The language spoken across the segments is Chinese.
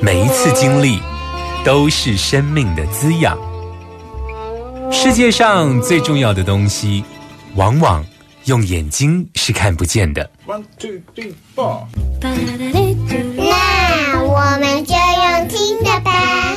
每一次经历都是生命的滋养。世界上最重要的东西，往往用眼睛是看不见的。One two three four。那我们就用听的吧。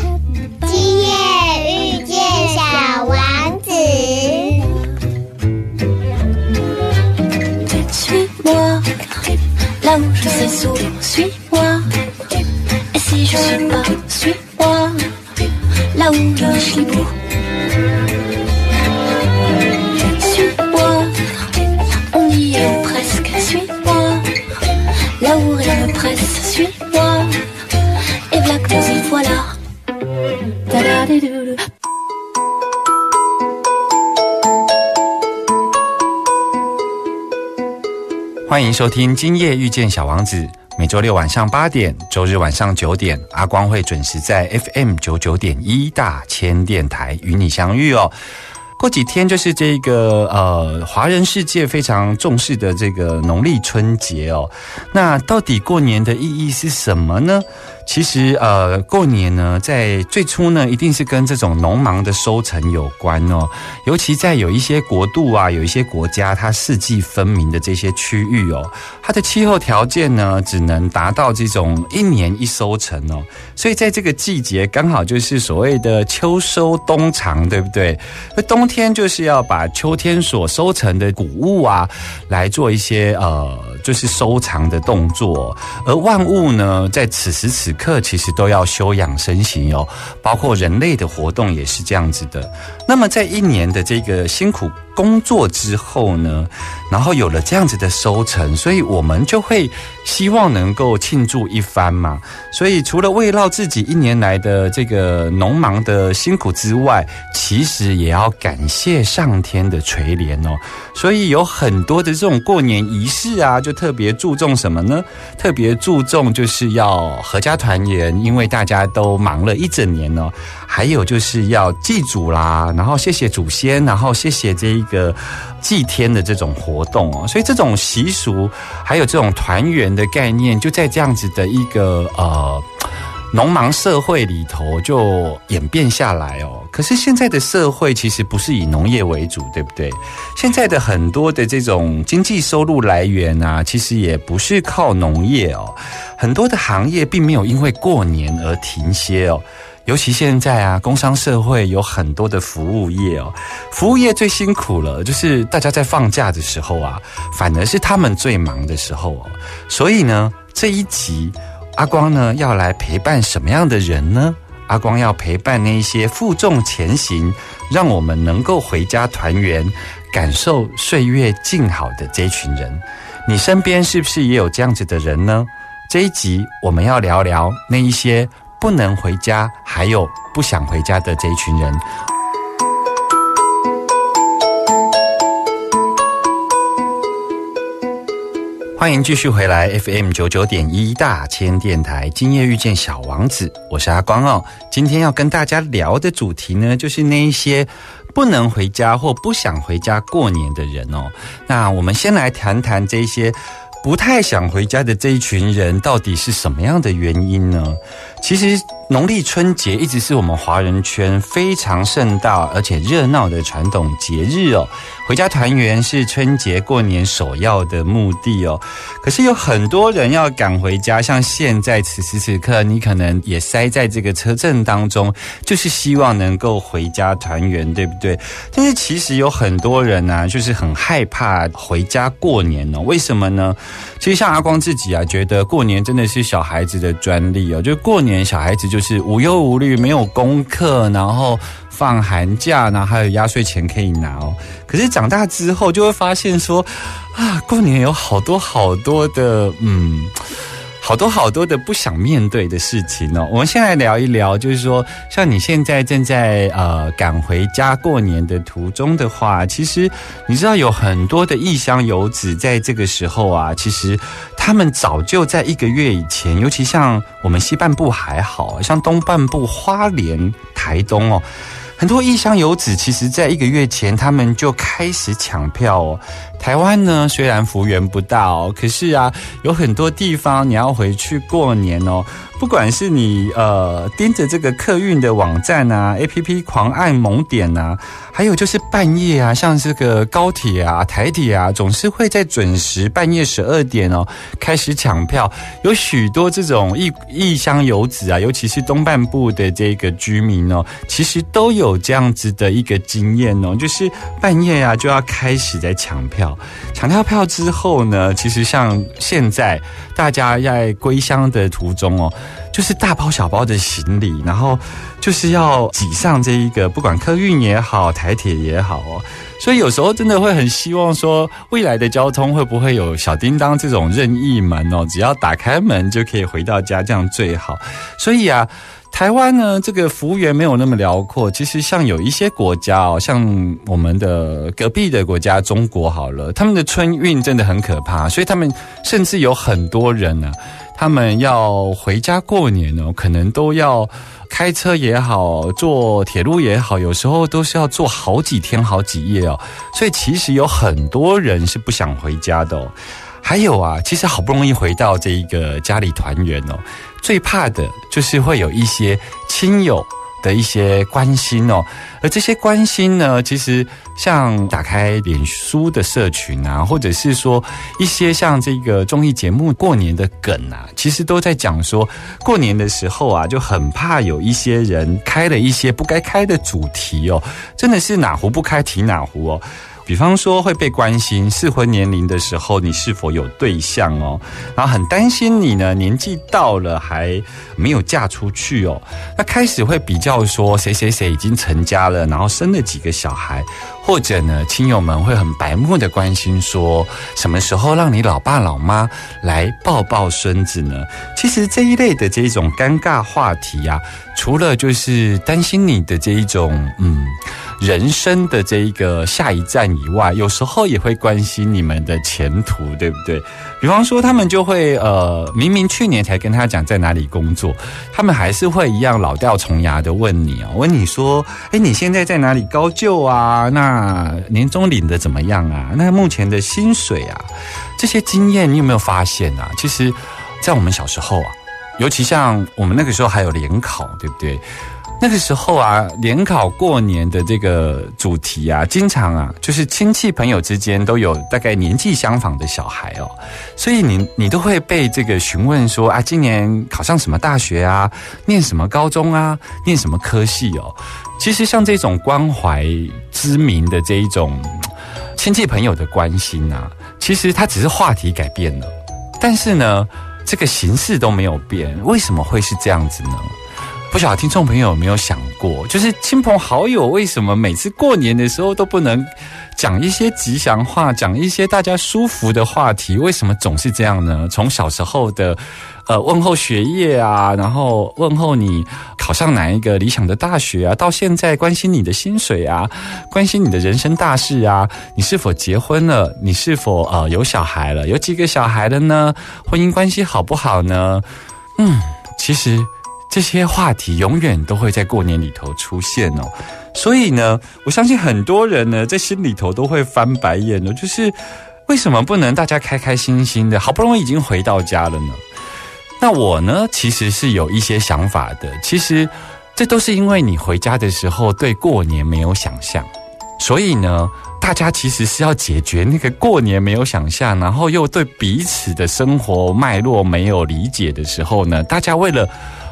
收听《今夜遇见小王子》，每周六晚上八点，周日晚上九点，阿光会准时在 FM 九九点一大千电台与你相遇哦。过几天就是这个呃，华人世界非常重视的这个农历春节哦。那到底过年的意义是什么呢？其实呃，过年呢，在最初呢，一定是跟这种农忙的收成有关哦。尤其在有一些国度啊，有一些国家，它四季分明的这些区域哦，它的气候条件呢，只能达到这种一年一收成哦。所以在这个季节，刚好就是所谓的秋收冬藏，对不对？那冬天就是要把秋天所收成的谷物啊，来做一些呃，就是收藏的动作。而万物呢，在此时此刻其实都要休养生息哦，包括人类的活动也是这样子的。那么在一年的这个辛苦工作之后呢，然后有了这样子的收成，所以我们就会希望能够庆祝一番嘛。所以除了慰劳自己一年来的这个农忙的辛苦之外，其实也要感谢上天的垂怜哦。所以有很多的这种过年仪式啊，就特别注重什么呢？特别注重就是要合家团圆，因为大家都忙了一整年哦。还有就是要祭祖啦，然后谢谢祖先，然后谢谢这一个祭天的这种活动哦。所以这种习俗，还有这种团圆的概念，就在这样子的一个呃。农忙社会里头就演变下来哦，可是现在的社会其实不是以农业为主，对不对？现在的很多的这种经济收入来源啊，其实也不是靠农业哦，很多的行业并没有因为过年而停歇哦。尤其现在啊，工商社会有很多的服务业哦，服务业最辛苦了，就是大家在放假的时候啊，反而是他们最忙的时候哦。所以呢，这一集。阿光呢，要来陪伴什么样的人呢？阿光要陪伴那些负重前行，让我们能够回家团圆，感受岁月静好的这群人。你身边是不是也有这样子的人呢？这一集我们要聊聊那一些不能回家，还有不想回家的这一群人。欢迎继续回来 FM 九九点一大千电台，今夜遇见小王子，我是阿光哦。今天要跟大家聊的主题呢，就是那一些不能回家或不想回家过年的人哦。那我们先来谈谈这些不太想回家的这一群人，到底是什么样的原因呢？其实农历春节一直是我们华人圈非常盛大而且热闹的传统节日哦。回家团圆是春节过年首要的目的哦。可是有很多人要赶回家，像现在此时此刻，你可能也塞在这个车阵当中，就是希望能够回家团圆，对不对？但是其实有很多人呢、就是很害怕回家过年哦。为什么呢？其实像阿光自己啊，觉得过年真的是小孩子的专利哦。就过年小孩子就是无忧无虑，没有功课，然后放寒假，然后还有压岁钱可以拿哦。可是长大之后就会发现说，啊，过年有好多好多的，嗯。好多好多的不想面对的事情哦。我们先来聊一聊，就是说，像你现在正在呃赶回家过年的途中的话，其实你知道有很多的异乡游子在这个时候啊，其实他们早就在一个月以前，尤其像我们西半部还好像东半部花莲、台东哦。很多异乡游子，其实在一个月前，他们就开始抢票哦。台湾呢，虽然幅员不大哦，可是啊，有很多地方你要回去过年哦。不管是你呃盯着这个客运的网站啊，A P P 狂按猛点啊，还有就是半夜啊，像这个高铁啊、台铁啊，总是会在准时半夜十二点哦开始抢票。有许多这种异异乡游子啊，尤其是东半部的这个居民哦，其实都有这样子的一个经验哦，就是半夜啊就要开始在抢票。抢到票之后呢，其实像现在大家在归乡的途中哦，就是大包小包的行李，然后就是要挤上这一个，不管客运也好，台铁也好哦。所以有时候真的会很希望说，未来的交通会不会有小叮当这种任意门哦？只要打开门就可以回到家，这样最好。所以啊。台湾呢，这个幅员没有那么辽阔。其实像有一些国家哦，像我们的隔壁的国家中国好了，他们的春运真的很可怕，所以他们甚至有很多人呢、他们要回家过年哦，可能都要开车也好，坐铁路也好，有时候都是要坐好几天、好几夜哦。所以其实有很多人是不想回家的哦。还有啊，其实好不容易回到这一个家里团圆哦，最怕的就是会有一些亲友的一些关心哦，而这些关心呢，其实像打开脸书的社群啊，或者是说一些像这个综艺节目过年的梗啊，其实都在讲说，过年的时候啊，就很怕有一些人开了一些不该开的主题哦，真的是哪壶不开提哪壶哦。比方说会被关心适婚年龄的时候，你是否有对象哦？然后很担心你呢年纪到了还没有嫁出去哦。那开始会比较说谁谁谁已经成家了，然后生了几个小孩，或者呢亲友们会很白目的关心说什么时候让你老爸老妈来抱抱孙子呢？其实这一类的这一种尴尬话题啊，除了就是担心你的这一种嗯。人生的这一个下一站以外，有时候也会关心你们的前途，对不对？比方说，他们就会呃，明明去年才跟他讲在哪里工作，他们还是会一样老调重牙的问你哦，问你说，哎，你现在在哪里高就啊？那年终领的怎么样啊？那目前的薪水啊，这些经验你有没有发现啊？其实，在我们小时候啊，尤其像我们那个时候还有联考，对不对？那个时候啊，联考过年的这个主题啊，经常啊，就是亲戚朋友之间都有大概年纪相仿的小孩哦，所以你你都会被这个询问说啊，今年考上什么大学啊，念什么高中啊，念什么科系哦。其实像这种关怀知名的这一种亲戚朋友的关心啊，其实它只是话题改变了，但是呢，这个形式都没有变，为什么会是这样子呢？不晓得听众朋友有没有想过，就是亲朋好友为什么每次过年的时候都不能讲一些吉祥话，讲一些大家舒服的话题？为什么总是这样呢？从小时候的呃问候学业啊，然后问候你考上哪一个理想的大学啊，到现在关心你的薪水啊，关心你的人生大事啊，你是否结婚了？你是否呃有小孩了？有几个小孩了呢？婚姻关系好不好呢？嗯，其实。这些话题永远都会在过年里头出现哦，所以呢，我相信很多人呢在心里头都会翻白眼的，就是为什么不能大家开开心心的？好不容易已经回到家了呢？那我呢，其实是有一些想法的。其实这都是因为你回家的时候对过年没有想象，所以呢，大家其实是要解决那个过年没有想象，然后又对彼此的生活脉络没有理解的时候呢，大家为了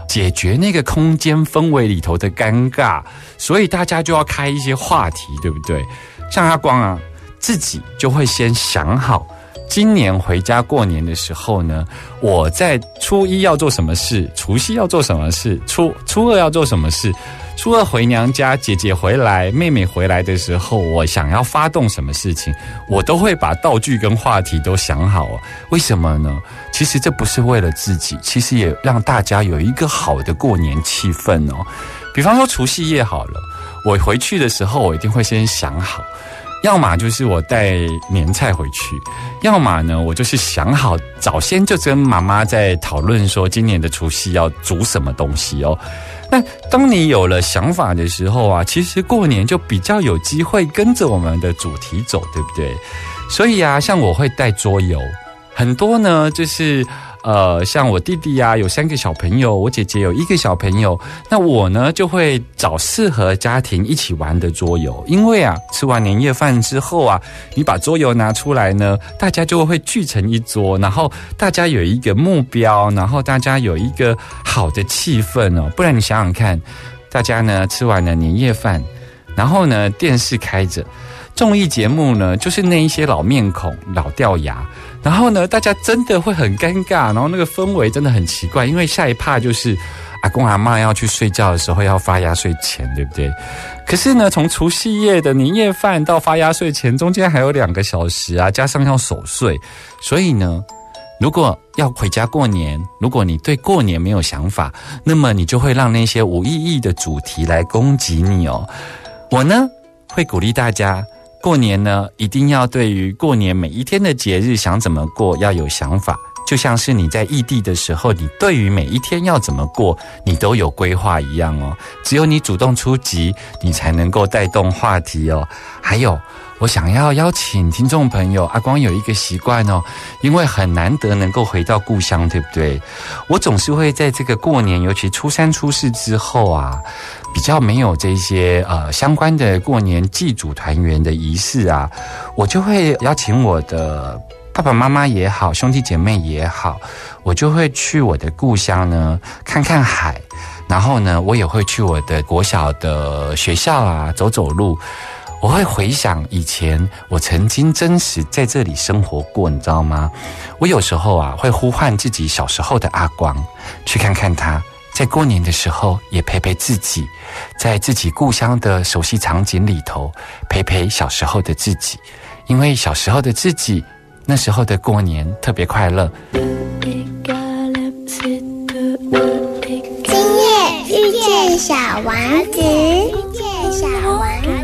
解决那个空间氛围里头的尴尬，所以大家就要开一些话题，对不对？像阿光啊，自己就会先想好。今年回家过年的时候呢，我在初一要做什么事，除夕要做什么事，初初二要做什么事，初二回娘家，姐姐回来，妹妹回来的时候，我想要发动什么事情，我都会把道具跟话题都想好。为什么呢？其实这不是为了自己，其实也让大家有一个好的过年气氛哦。比方说除夕夜好了，我回去的时候，我一定会先想好。要么就是我带年菜回去，要么呢，我就是想好早先就跟妈妈在讨论说今年的除夕要煮什么东西哦。那当你有了想法的时候啊，其实过年就比较有机会跟着我们的主题走，对不对？所以啊，像我会带桌游，很多呢就是。呃，像我弟弟呀，有三个小朋友，我姐姐有一个小朋友，那我呢就会找适合家庭一起玩的桌游，因为啊，吃完年夜饭之后啊，你把桌游拿出来呢，大家就会聚成一桌，然后大家有一个目标，然后大家有一个好的气氛哦，不然你想想看，大家呢吃完了年夜饭，然后呢电视开着，综艺节目呢就是那一些老面孔、老掉牙。然后呢，大家真的会很尴尬，然后那个氛围真的很奇怪，因为下一趴就是阿公阿妈要去睡觉的时候要发压岁钱，对不对？可是呢，从除夕夜的年夜饭到发压岁钱，中间还有两个小时啊，加上要守岁，所以呢，如果要回家过年，如果你对过年没有想法，那么你就会让那些无意义的主题来攻击你哦。我呢，会鼓励大家。过年呢，一定要对于过年每一天的节日想怎么过要有想法，就像是你在异地的时候，你对于每一天要怎么过，你都有规划一样哦。只有你主动出击，你才能够带动话题哦。还有。我想要邀请听众朋友，阿光有一个习惯哦，因为很难得能够回到故乡，对不对？我总是会在这个过年，尤其初三、初四之后啊，比较没有这些呃相关的过年祭祖团圆的仪式啊，我就会邀请我的爸爸妈妈也好，兄弟姐妹也好，我就会去我的故乡呢看看海，然后呢，我也会去我的国小的学校啊走走路。我会回想以前我曾经真实在这里生活过，你知道吗？我有时候啊会呼唤自己小时候的阿光，去看看他，在过年的时候也陪陪自己，在自己故乡的熟悉场景里头陪陪小时候的自己，因为小时候的自己那时候的过年特别快乐。今夜遇见小王子，遇见小王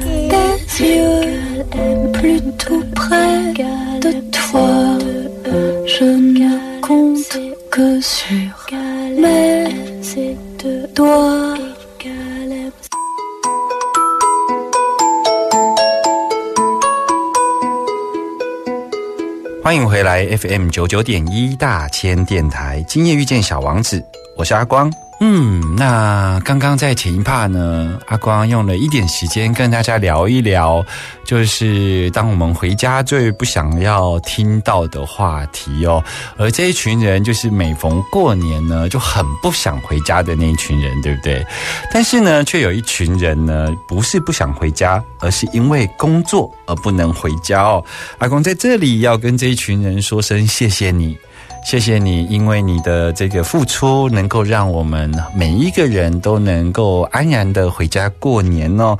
欢迎回来 FM 九九点一大千电台，今夜遇见小王子，我是阿光。嗯，那刚刚在前一趴呢，阿光用了一点时间跟大家聊一聊，就是当我们回家最不想要听到的话题哦。而这一群人，就是每逢过年呢就很不想回家的那一群人，对不对？但是呢，却有一群人呢，不是不想回家，而是因为工作而不能回家哦。阿光在这里要跟这一群人说声谢谢你。谢谢你，因为你的这个付出，能够让我们每一个人都能够安然的回家过年哦。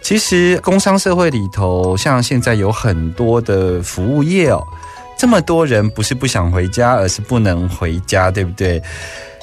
其实，工商社会里头，像现在有很多的服务业哦，这么多人不是不想回家，而是不能回家，对不对？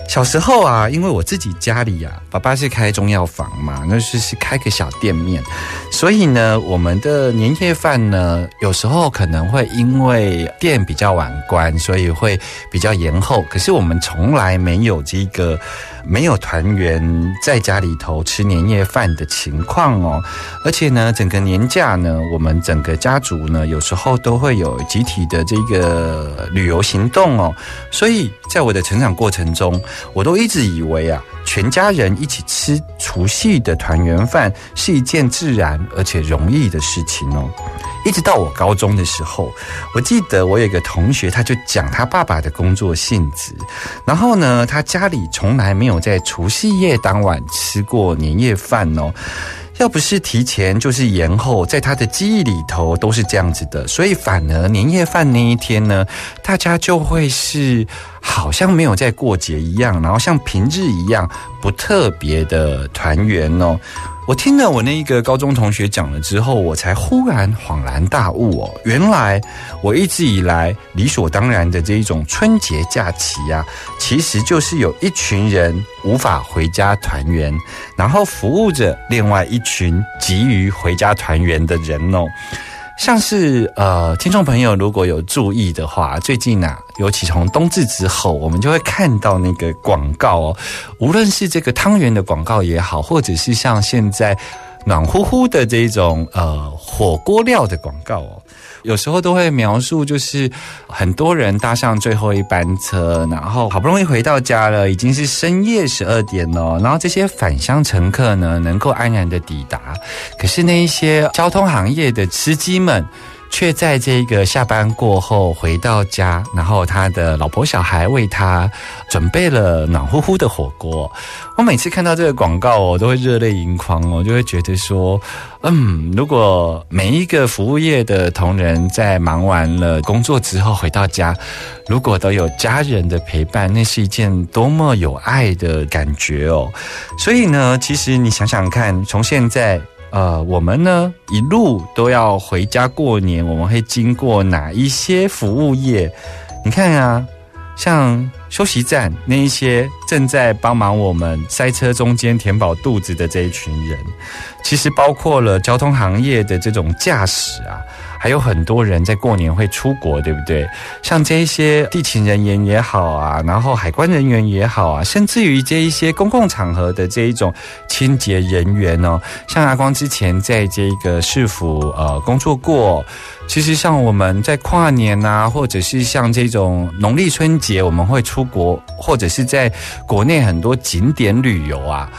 小时候啊，因为我自己家里呀，爸爸是开中药房嘛，那是是开个小店面，所以呢，我们的年夜饭呢，有时候可能会因为店比较晚关，所以会比较延后。可是我们从来没有这个没有团圆在家里头吃年夜饭的情况哦。而且呢，整个年假呢，我们整个家族呢，有时候都会有集体的这个旅游行动哦。所以在我的成长过程中，我都一直以为啊，全家人一起吃除夕的团圆饭是一件自然而且容易的事情哦。一直到我高中的时候，我记得我有一个同学，他就讲他爸爸的工作性质，然后呢，他家里从来没有在除夕夜当晚吃过年夜饭哦。要不是提前，就是延后，在他的记忆里头都是这样子的，所以反而年夜饭那一天呢，大家就会是好像没有在过节一样，然后像平日一样不特别的团圆哦。我听了我那一个高中同学讲了之后，我才忽然恍然大悟哦，原来我一直以来理所当然的这一种春节假期呀，其实就是有一群人无法回家团圆，然后服务着另外一群急于回家团圆的人哦。像是呃，听众朋友如果有注意的话，最近啊，尤其从冬至之后，我们就会看到那个广告哦，无论是这个汤圆的广告也好，或者是像现在暖乎乎的这种呃火锅料的广告哦。有时候都会描述，就是很多人搭上最后一班车，然后好不容易回到家了，已经是深夜十二点了。然后这些返乡乘客呢，能够安然的抵达，可是那一些交通行业的司机们。却在这个下班过后回到家，然后他的老婆小孩为他准备了暖乎乎的火锅。我每次看到这个广告，我都会热泪盈眶哦，就会觉得说，嗯，如果每一个服务业的同仁在忙完了工作之后回到家，如果都有家人的陪伴，那是一件多么有爱的感觉哦。所以呢，其实你想想看，从现在。呃，我们呢一路都要回家过年，我们会经过哪一些服务业？你看啊，像休息站那一些正在帮忙我们塞车中间填饱肚子的这一群人，其实包括了交通行业的这种驾驶啊。还有很多人在过年会出国，对不对？像这一些地勤人员也好啊，然后海关人员也好啊，甚至于这一些公共场合的这一种清洁人员哦，像阿光之前在这个市府呃工作过，其实像我们在跨年啊，或者是像这种农历春节，我们会出国，或者是在国内很多景点旅游啊。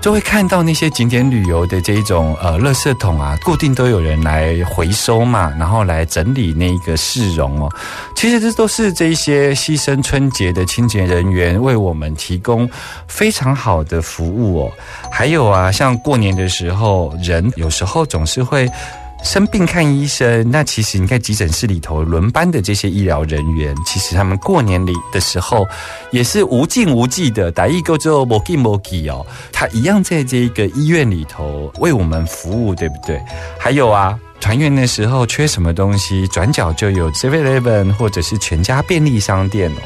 就会看到那些景点旅游的这一种呃，垃圾桶啊，固定都有人来回收嘛，然后来整理那个市容哦。其实这都是这一些牺牲春节的清洁人员为我们提供非常好的服务哦。还有啊，像过年的时候，人有时候总是会。生病看医生，那其实你看急诊室里头轮班的这些医疗人员，其实他们过年里的时候也是无尽无际的打一个之后莫给莫给哦，他一样在这个医院里头为我们服务，对不对？还有啊，团圆的时候缺什么东西，转角就有 Seven Eleven 或者是全家便利商店哦。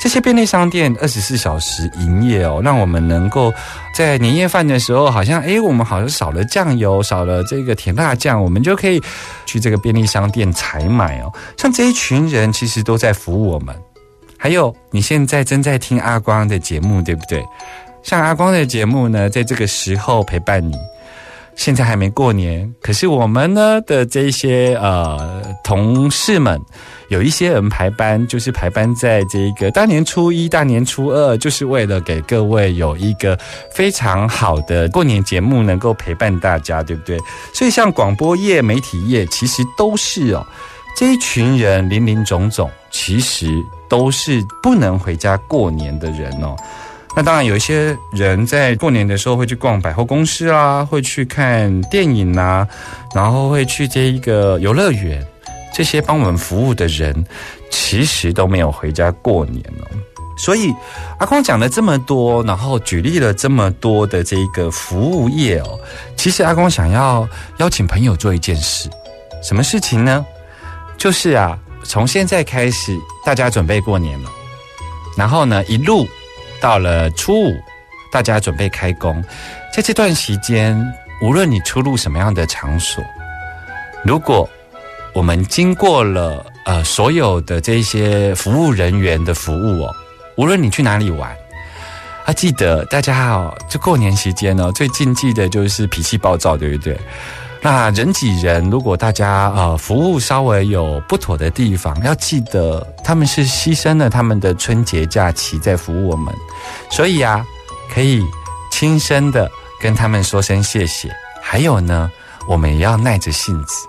这些便利商店二十四小时营业哦，让我们能够在年夜饭的时候，好像诶，我们好像少了酱油，少了这个甜辣酱，我们就可以去这个便利商店采买哦。像这一群人，其实都在服务我们。还有，你现在正在听阿光的节目，对不对？像阿光的节目呢，在这个时候陪伴你。现在还没过年，可是我们呢的这些呃同事们。有一些人排班，就是排班在这个大年初一、大年初二，就是为了给各位有一个非常好的过年节目，能够陪伴大家，对不对？所以像广播业、媒体业，其实都是哦，这一群人林林总总，其实都是不能回家过年的人哦。那当然，有一些人在过年的时候会去逛百货公司啊，会去看电影啊，然后会去这一个游乐园。这些帮我们服务的人，其实都没有回家过年哦。所以阿光讲了这么多，然后举例了这么多的这个服务业哦，其实阿光想要邀请朋友做一件事，什么事情呢？就是啊，从现在开始，大家准备过年了，然后呢，一路到了初五，大家准备开工，在这段期间，无论你出入什么样的场所，如果我们经过了呃所有的这些服务人员的服务哦，无论你去哪里玩，啊，记得大家哦，就过年期间呢，最禁忌的就是脾气暴躁，对不对？那人挤人，如果大家呃服务稍微有不妥的地方，要记得他们是牺牲了他们的春节假期在服务我们，所以啊，可以轻声的跟他们说声谢谢。还有呢，我们也要耐着性子，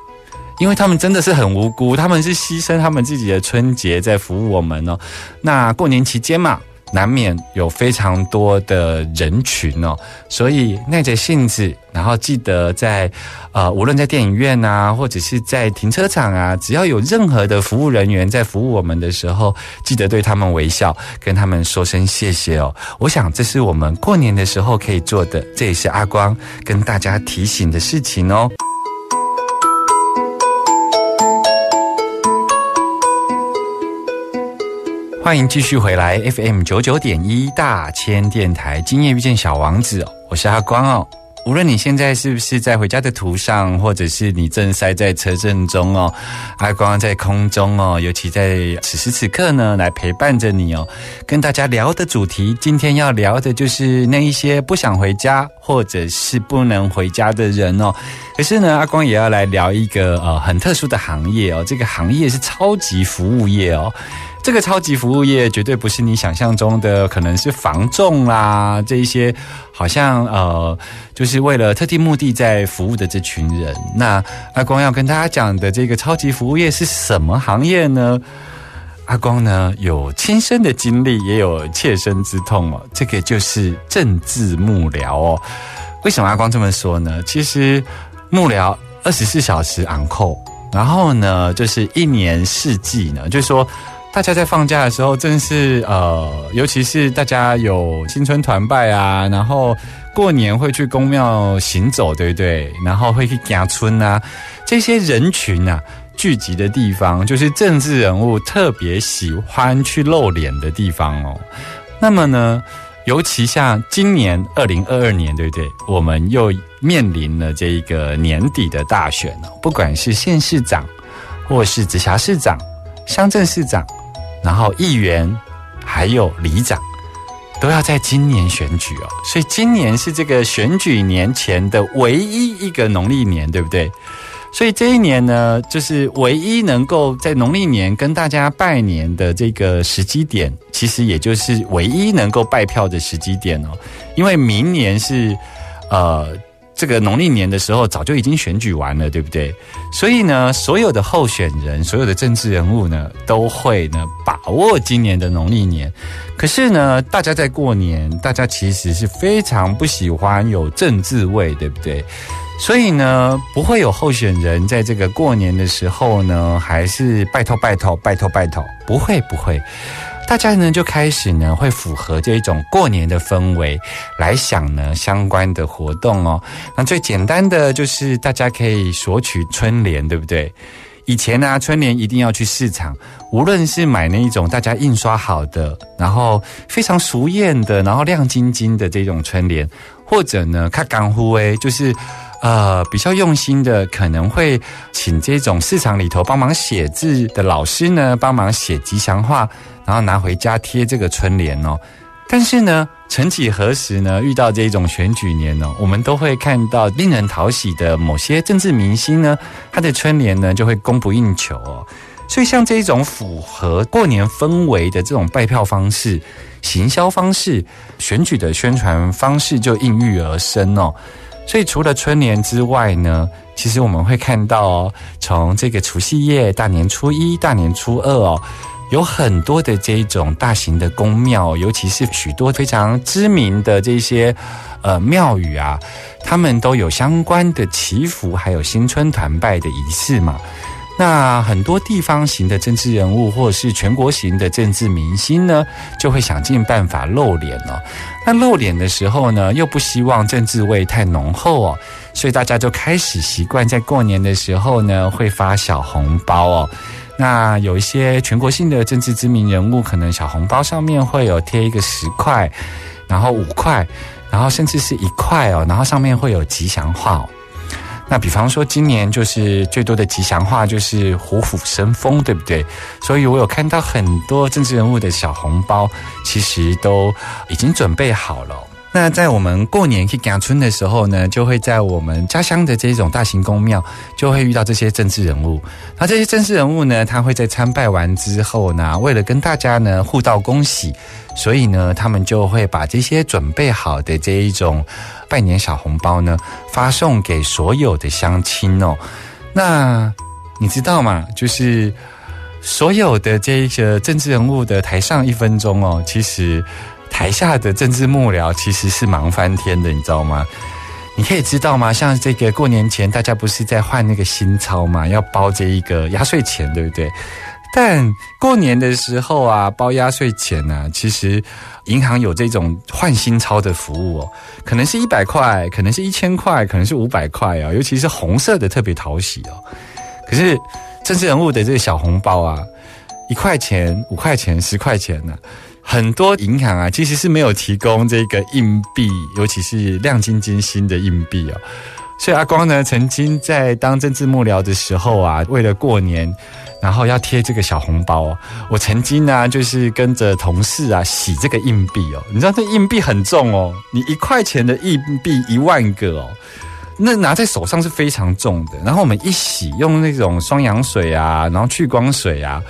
因为他们真的是很无辜，他们是牺牲他们自己的春节在服务我们哦。那过年期间嘛。难免有非常多的人群哦，所以耐着性子，然后记得在呃，无论在电影院啊，或者是在停车场啊，只要有任何的服务人员在服务我们的时候，记得对他们微笑，跟他们说声谢谢哦。我想这是我们过年的时候可以做的，这也是阿光跟大家提醒的事情哦。欢迎继续回来 FM 九九点一大千电台，今夜遇见小王子，我是阿光哦。无论你现在是不是在回家的途上，或者是你正塞在车阵中哦，阿光在空中哦，尤其在此时此刻呢，来陪伴着你哦。跟大家聊的主题，今天要聊的就是那一些不想回家或者是不能回家的人哦。可是呢，阿光也要来聊一个呃很特殊的行业哦，这个行业是超级服务业哦。这个超级服务业绝对不是你想象中的，可能是防重啦，这一些好像呃，就是为了特定目的在服务的这群人。那阿光要跟大家讲的这个超级服务业是什么行业呢？阿光呢有亲身的经历，也有切身之痛哦。这个就是政治幕僚哦。为什么阿光这么说呢？其实幕僚二十四小时昂扣，然后呢，就是一年四季呢，就是说。大家在放假的时候，正是呃，尤其是大家有新春团拜啊，然后过年会去公庙行走，对不对？然后会去家村啊，这些人群啊聚集的地方，就是政治人物特别喜欢去露脸的地方哦。那么呢，尤其像今年二零二二年，对不对？我们又面临了这一个年底的大选哦，不管是县市长，或是直辖市长、乡镇市长。然后议员还有里长都要在今年选举哦，所以今年是这个选举年前的唯一一个农历年，对不对？所以这一年呢，就是唯一能够在农历年跟大家拜年的这个时机点，其实也就是唯一能够拜票的时机点哦，因为明年是呃。这个农历年的时候，早就已经选举完了，对不对？所以呢，所有的候选人、所有的政治人物呢，都会呢把握今年的农历年。可是呢，大家在过年，大家其实是非常不喜欢有政治味，对不对？所以呢，不会有候选人在这个过年的时候呢，还是拜托拜托拜托拜托，不会不会。大家呢就开始呢会符合这一种过年的氛围来想呢相关的活动哦。那最简单的就是大家可以索取春联，对不对？以前呢春联一定要去市场，无论是买那一种大家印刷好的，然后非常熟艳的，然后亮晶晶的这种春联，或者呢看干呼诶，就是。呃，比较用心的可能会请这种市场里头帮忙写字的老师呢，帮忙写吉祥话，然后拿回家贴这个春联哦。但是呢，曾几何时呢，遇到这种选举年呢，我们都会看到令人讨喜的某些政治明星呢，他的春联呢就会供不应求哦。所以像这种符合过年氛围的这种拜票方式、行销方式、选举的宣传方式，就应运而生哦。所以除了春联之外呢，其实我们会看到哦，从这个除夕夜、大年初一、大年初二哦，有很多的这种大型的宫庙，尤其是许多非常知名的这些呃庙宇啊，他们都有相关的祈福，还有新春团拜的仪式嘛。那很多地方型的政治人物，或者是全国型的政治明星呢，就会想尽办法露脸哦。那露脸的时候呢，又不希望政治味太浓厚哦，所以大家就开始习惯在过年的时候呢，会发小红包哦。那有一些全国性的政治知名人物，可能小红包上面会有贴一个十块，然后五块，然后甚至是一块哦，然后上面会有吉祥话哦。那比方说今年就是最多的吉祥话就是虎虎生风，对不对？所以我有看到很多政治人物的小红包，其实都已经准备好了。那在我们过年去赶春的时候呢，就会在我们家乡的这种大型公庙，就会遇到这些政治人物。那这些政治人物呢，他会在参拜完之后呢，为了跟大家呢互道恭喜，所以呢，他们就会把这些准备好的这一种拜年小红包呢，发送给所有的乡亲哦。那你知道吗？就是所有的这个政治人物的台上一分钟哦，其实。台下的政治幕僚其实是忙翻天的，你知道吗？你可以知道吗？像这个过年前，大家不是在换那个新钞嘛，要包这一个压岁钱，对不对？但过年的时候啊，包压岁钱呢，其实银行有这种换新钞的服务哦，可能是一百块，可能是一千块，可能是五百块啊，尤其是红色的特别讨喜哦。可是政治人物的这个小红包啊，一块钱、五块钱、十块钱呢？很多银行啊，其实是没有提供这个硬币，尤其是亮晶晶新的硬币哦。所以阿光呢，曾经在当政治幕僚的时候啊，为了过年，然后要贴这个小红包，我曾经呢，就是跟着同事啊洗这个硬币哦。你知道这硬币很重哦，你一块钱的硬币一万个哦，那拿在手上是非常重的。然后我们一洗，用那种双氧水啊，然后去光水啊，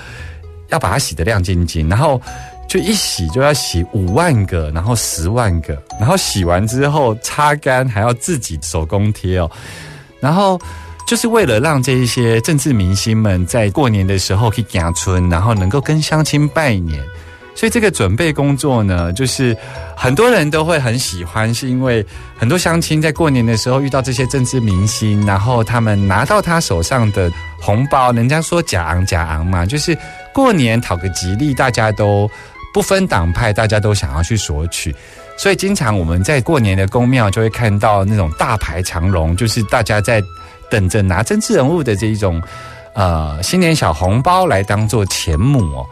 要把它洗得亮晶晶，然后。就一洗就要洗五万个，然后十万个，然后洗完之后擦干，还要自己手工贴哦。然后就是为了让这一些政治明星们在过年的时候可以赶春，然后能够跟乡亲拜年。所以这个准备工作呢，就是很多人都会很喜欢，是因为很多乡亲在过年的时候遇到这些政治明星，然后他们拿到他手上的红包，人家说假昂假昂嘛，就是过年讨个吉利，大家都。不分党派，大家都想要去索取，所以经常我们在过年的宫庙就会看到那种大排长龙，就是大家在等着拿政治人物的这一种呃新年小红包来当做钱母。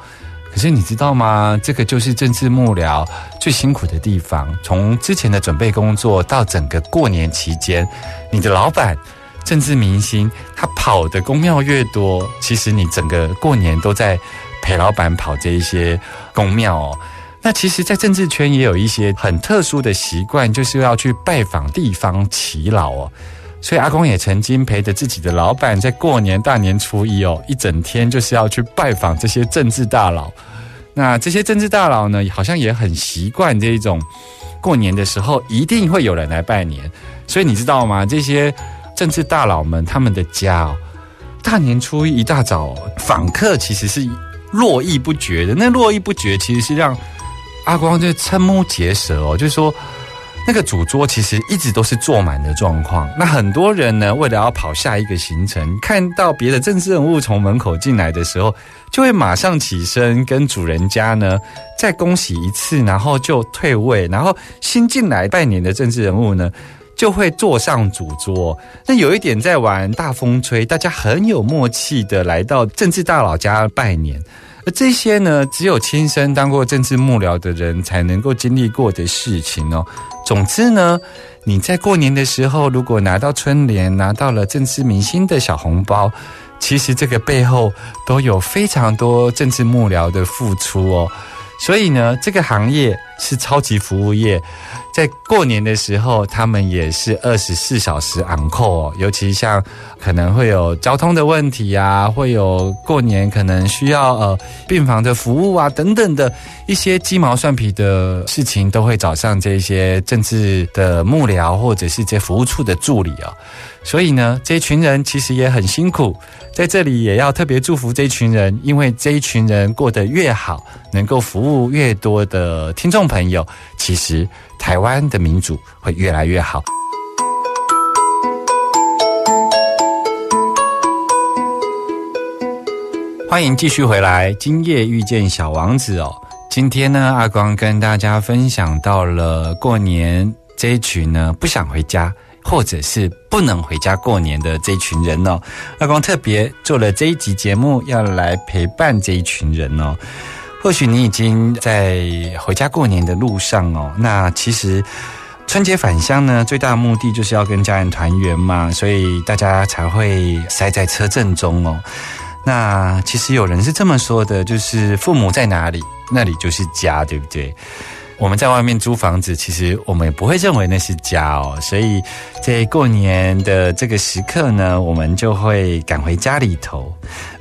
可是你知道吗？这个就是政治幕僚最辛苦的地方。从之前的准备工作到整个过年期间，你的老板政治明星他跑的宫庙越多，其实你整个过年都在。陪老板跑这一些公庙哦，那其实，在政治圈也有一些很特殊的习惯，就是要去拜访地方耆老哦。所以阿公也曾经陪着自己的老板，在过年大年初一哦，一整天就是要去拜访这些政治大佬。那这些政治大佬呢，好像也很习惯这一种过年的时候一定会有人来拜年。所以你知道吗？这些政治大佬们他们的家哦，大年初一一大早访客其实是。络绎不绝的，那络绎不绝其实是让阿光就瞠目结舌哦，就是说那个主桌其实一直都是坐满的状况。那很多人呢，为了要跑下一个行程，看到别的政治人物从门口进来的时候，就会马上起身跟主人家呢再恭喜一次，然后就退位，然后新进来拜年的政治人物呢。就会坐上主桌。那有一点在玩大风吹，大家很有默契的来到政治大佬家拜年。而这些呢，只有亲身当过政治幕僚的人才能够经历过的事情哦。总之呢，你在过年的时候，如果拿到春联，拿到了政治明星的小红包，其实这个背后都有非常多政治幕僚的付出哦。所以呢，这个行业是超级服务业。在过年的时候，他们也是二十四小时昂扣哦。尤其像可能会有交通的问题啊，会有过年可能需要呃病房的服务啊等等的一些鸡毛蒜皮的事情，都会找上这些政治的幕僚或者是这服务处的助理哦。所以呢，这群人其实也很辛苦，在这里也要特别祝福这一群人，因为这一群人过得越好，能够服务越多的听众朋友，其实台湾的民主会越来越好。欢迎继续回来，今夜遇见小王子哦。今天呢，阿光跟大家分享到了过年这一群呢，不想回家。或者是不能回家过年的这一群人哦，阿光特别做了这一集节目，要来陪伴这一群人哦。或许你已经在回家过年的路上哦，那其实春节返乡呢，最大的目的就是要跟家人团圆嘛，所以大家才会塞在车阵中哦。那其实有人是这么说的，就是父母在哪里，那里就是家，对不对？我们在外面租房子，其实我们也不会认为那是家哦。所以在过年的这个时刻呢，我们就会赶回家里头。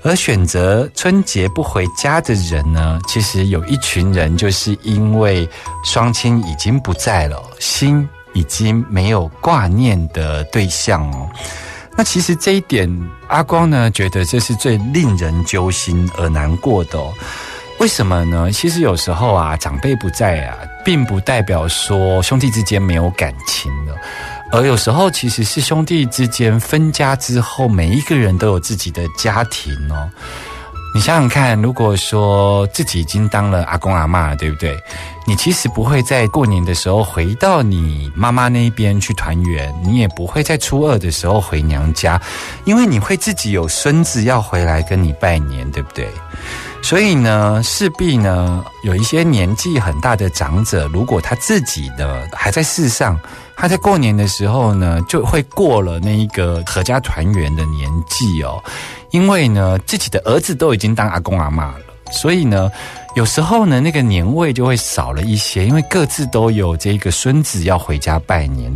而选择春节不回家的人呢，其实有一群人，就是因为双亲已经不在了，心已经没有挂念的对象哦。那其实这一点，阿光呢觉得这是最令人揪心而难过的。为什么呢？其实有时候啊，长辈不在啊，并不代表说兄弟之间没有感情了，而有时候其实是兄弟之间分家之后，每一个人都有自己的家庭哦。你想想看，如果说自己已经当了阿公阿妈，对不对？你其实不会在过年的时候回到你妈妈那边去团圆，你也不会在初二的时候回娘家，因为你会自己有孙子要回来跟你拜年，对不对？所以呢，势必呢，有一些年纪很大的长者，如果他自己的还在世上，他在过年的时候呢，就会过了那一个阖家团圆的年纪哦。因为呢，自己的儿子都已经当阿公阿妈了，所以呢，有时候呢，那个年味就会少了一些，因为各自都有这个孙子要回家拜年。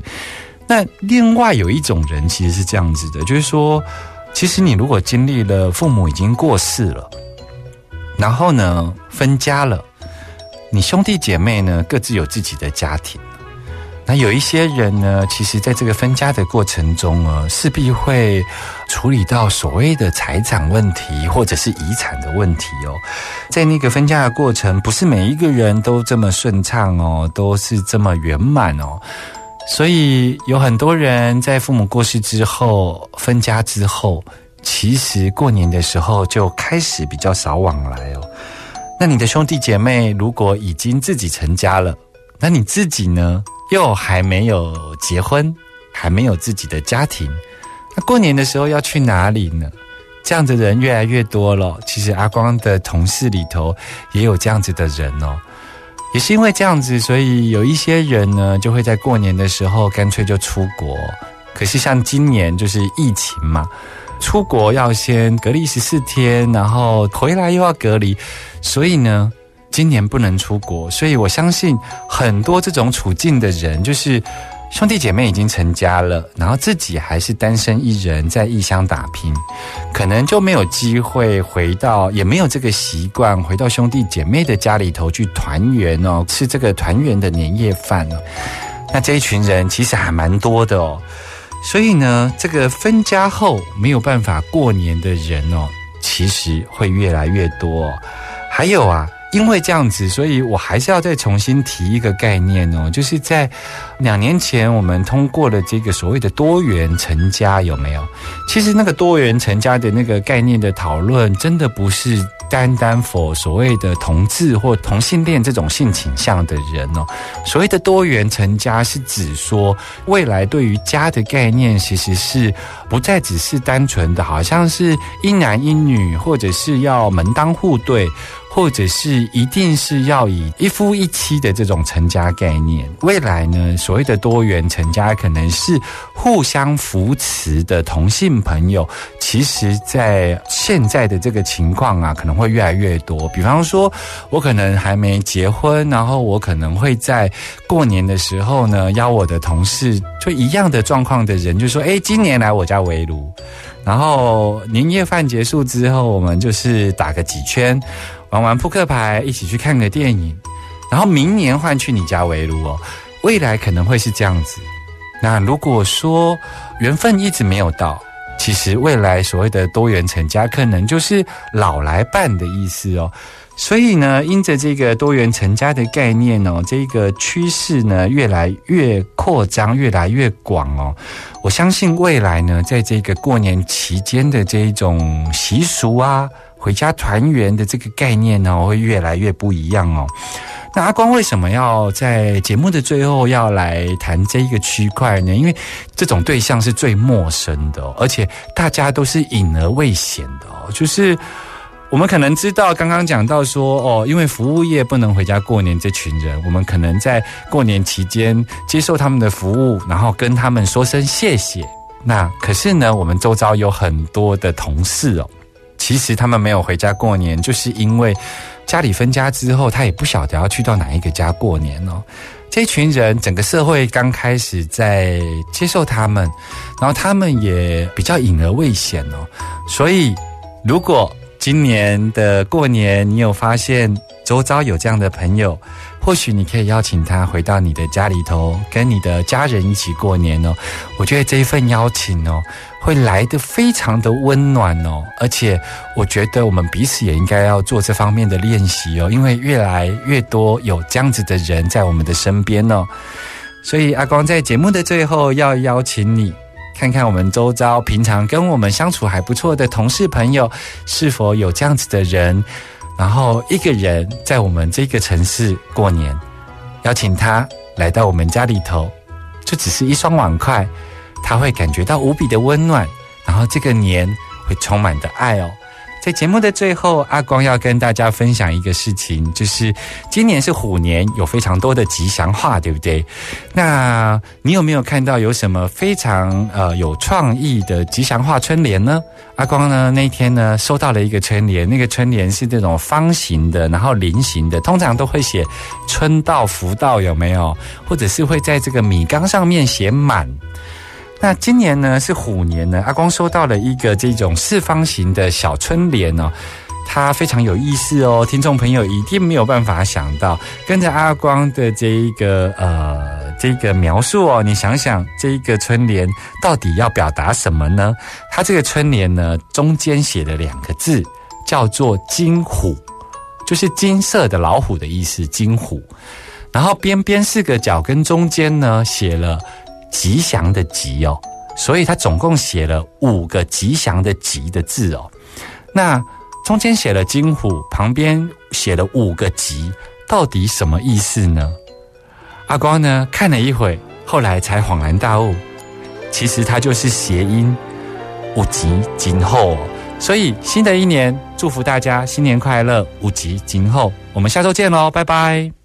那另外有一种人其实是这样子的，就是说，其实你如果经历了父母已经过世了，然后呢分家了，你兄弟姐妹呢各自有自己的家庭。那有一些人呢，其实在这个分家的过程中啊，势必会处理到所谓的财产问题，或者是遗产的问题哦。在那个分家的过程，不是每一个人都这么顺畅哦，都是这么圆满哦。所以有很多人在父母过世之后分家之后，其实过年的时候就开始比较少往来哦。那你的兄弟姐妹如果已经自己成家了，那你自己呢？又还没有结婚，还没有自己的家庭，那过年的时候要去哪里呢？这样的人越来越多了。其实阿光的同事里头也有这样子的人哦。也是因为这样子，所以有一些人呢，就会在过年的时候干脆就出国。可是像今年就是疫情嘛，出国要先隔离十四天，然后回来又要隔离，所以呢。今年不能出国，所以我相信很多这种处境的人，就是兄弟姐妹已经成家了，然后自己还是单身一人在异乡打拼，可能就没有机会回到，也没有这个习惯回到兄弟姐妹的家里头去团圆哦，吃这个团圆的年夜饭哦。那这一群人其实还蛮多的哦，所以呢，这个分家后没有办法过年的人哦，其实会越来越多。还有啊。因为这样子，所以我还是要再重新提一个概念哦，就是在两年前我们通过了这个所谓的多元成家，有没有？其实那个多元成家的那个概念的讨论，真的不是单单否所谓的同志或同性恋这种性倾向的人哦。所谓的多元成家，是指说未来对于家的概念，其实是不再只是单纯的，好像是一男一女，或者是要门当户对。或者是一定是要以一夫一妻的这种成家概念，未来呢，所谓的多元成家，可能是互相扶持的同性朋友。其实，在现在的这个情况啊，可能会越来越多。比方说，我可能还没结婚，然后我可能会在过年的时候呢，邀我的同事，就一样的状况的人，就说：“哎，今年来我家围炉。”然后年夜饭结束之后，我们就是打个几圈。玩玩扑克牌，一起去看个电影，然后明年换去你家围炉哦。未来可能会是这样子。那如果说缘分一直没有到，其实未来所谓的多元成家，可能就是老来伴的意思哦。所以呢，因着这个多元成家的概念哦，这个趋势呢越来越扩张，越来越广哦。我相信未来呢，在这个过年期间的这一种习俗啊。回家团圆的这个概念呢，会越来越不一样哦。那阿光为什么要在节目的最后要来谈这一个区块呢？因为这种对象是最陌生的，而且大家都是隐而未显的哦。就是我们可能知道，刚刚讲到说，哦，因为服务业不能回家过年，这群人，我们可能在过年期间接受他们的服务，然后跟他们说声谢谢。那可是呢，我们周遭有很多的同事哦，其实他们没有回家过年，就是因为家里分家之后，他也不晓得要去到哪一个家过年哦。这群人，整个社会刚开始在接受他们，然后他们也比较隐而未显哦，所以如果。今年的过年，你有发现周遭有这样的朋友？或许你可以邀请他回到你的家里头，跟你的家人一起过年哦。我觉得这一份邀请哦，会来的非常的温暖哦。而且，我觉得我们彼此也应该要做这方面的练习哦，因为越来越多有这样子的人在我们的身边哦。所以，阿光在节目的最后要邀请你。看看我们周遭平常跟我们相处还不错的同事朋友，是否有这样子的人？然后一个人在我们这个城市过年，邀请他来到我们家里头，就只是一双碗筷，他会感觉到无比的温暖，然后这个年会充满的爱哦。在节目的最后，阿光要跟大家分享一个事情，就是今年是虎年，有非常多的吉祥话，对不对？那你有没有看到有什么非常呃有创意的吉祥话春联呢？阿光呢那天呢收到了一个春联，那个春联是这种方形的，然后菱形的，通常都会写“春到福到”，有没有？或者是会在这个米缸上面写“满”。那今年呢是虎年呢，阿光收到了一个这种四方形的小春联哦，它非常有意思哦，听众朋友一定没有办法想到，跟着阿光的这一个呃这个描述哦，你想想这一个春联到底要表达什么呢？它这个春联呢中间写了两个字，叫做金虎，就是金色的老虎的意思，金虎，然后边边四个角跟中间呢写了。吉祥的吉哦，所以他总共写了五个吉祥的吉的字哦。那中间写了金虎，旁边写了五个吉，到底什么意思呢？阿光呢看了一会，后来才恍然大悟，其实它就是谐音五吉今后。所以新的一年，祝福大家新年快乐，五吉今后。我们下周见喽，拜拜。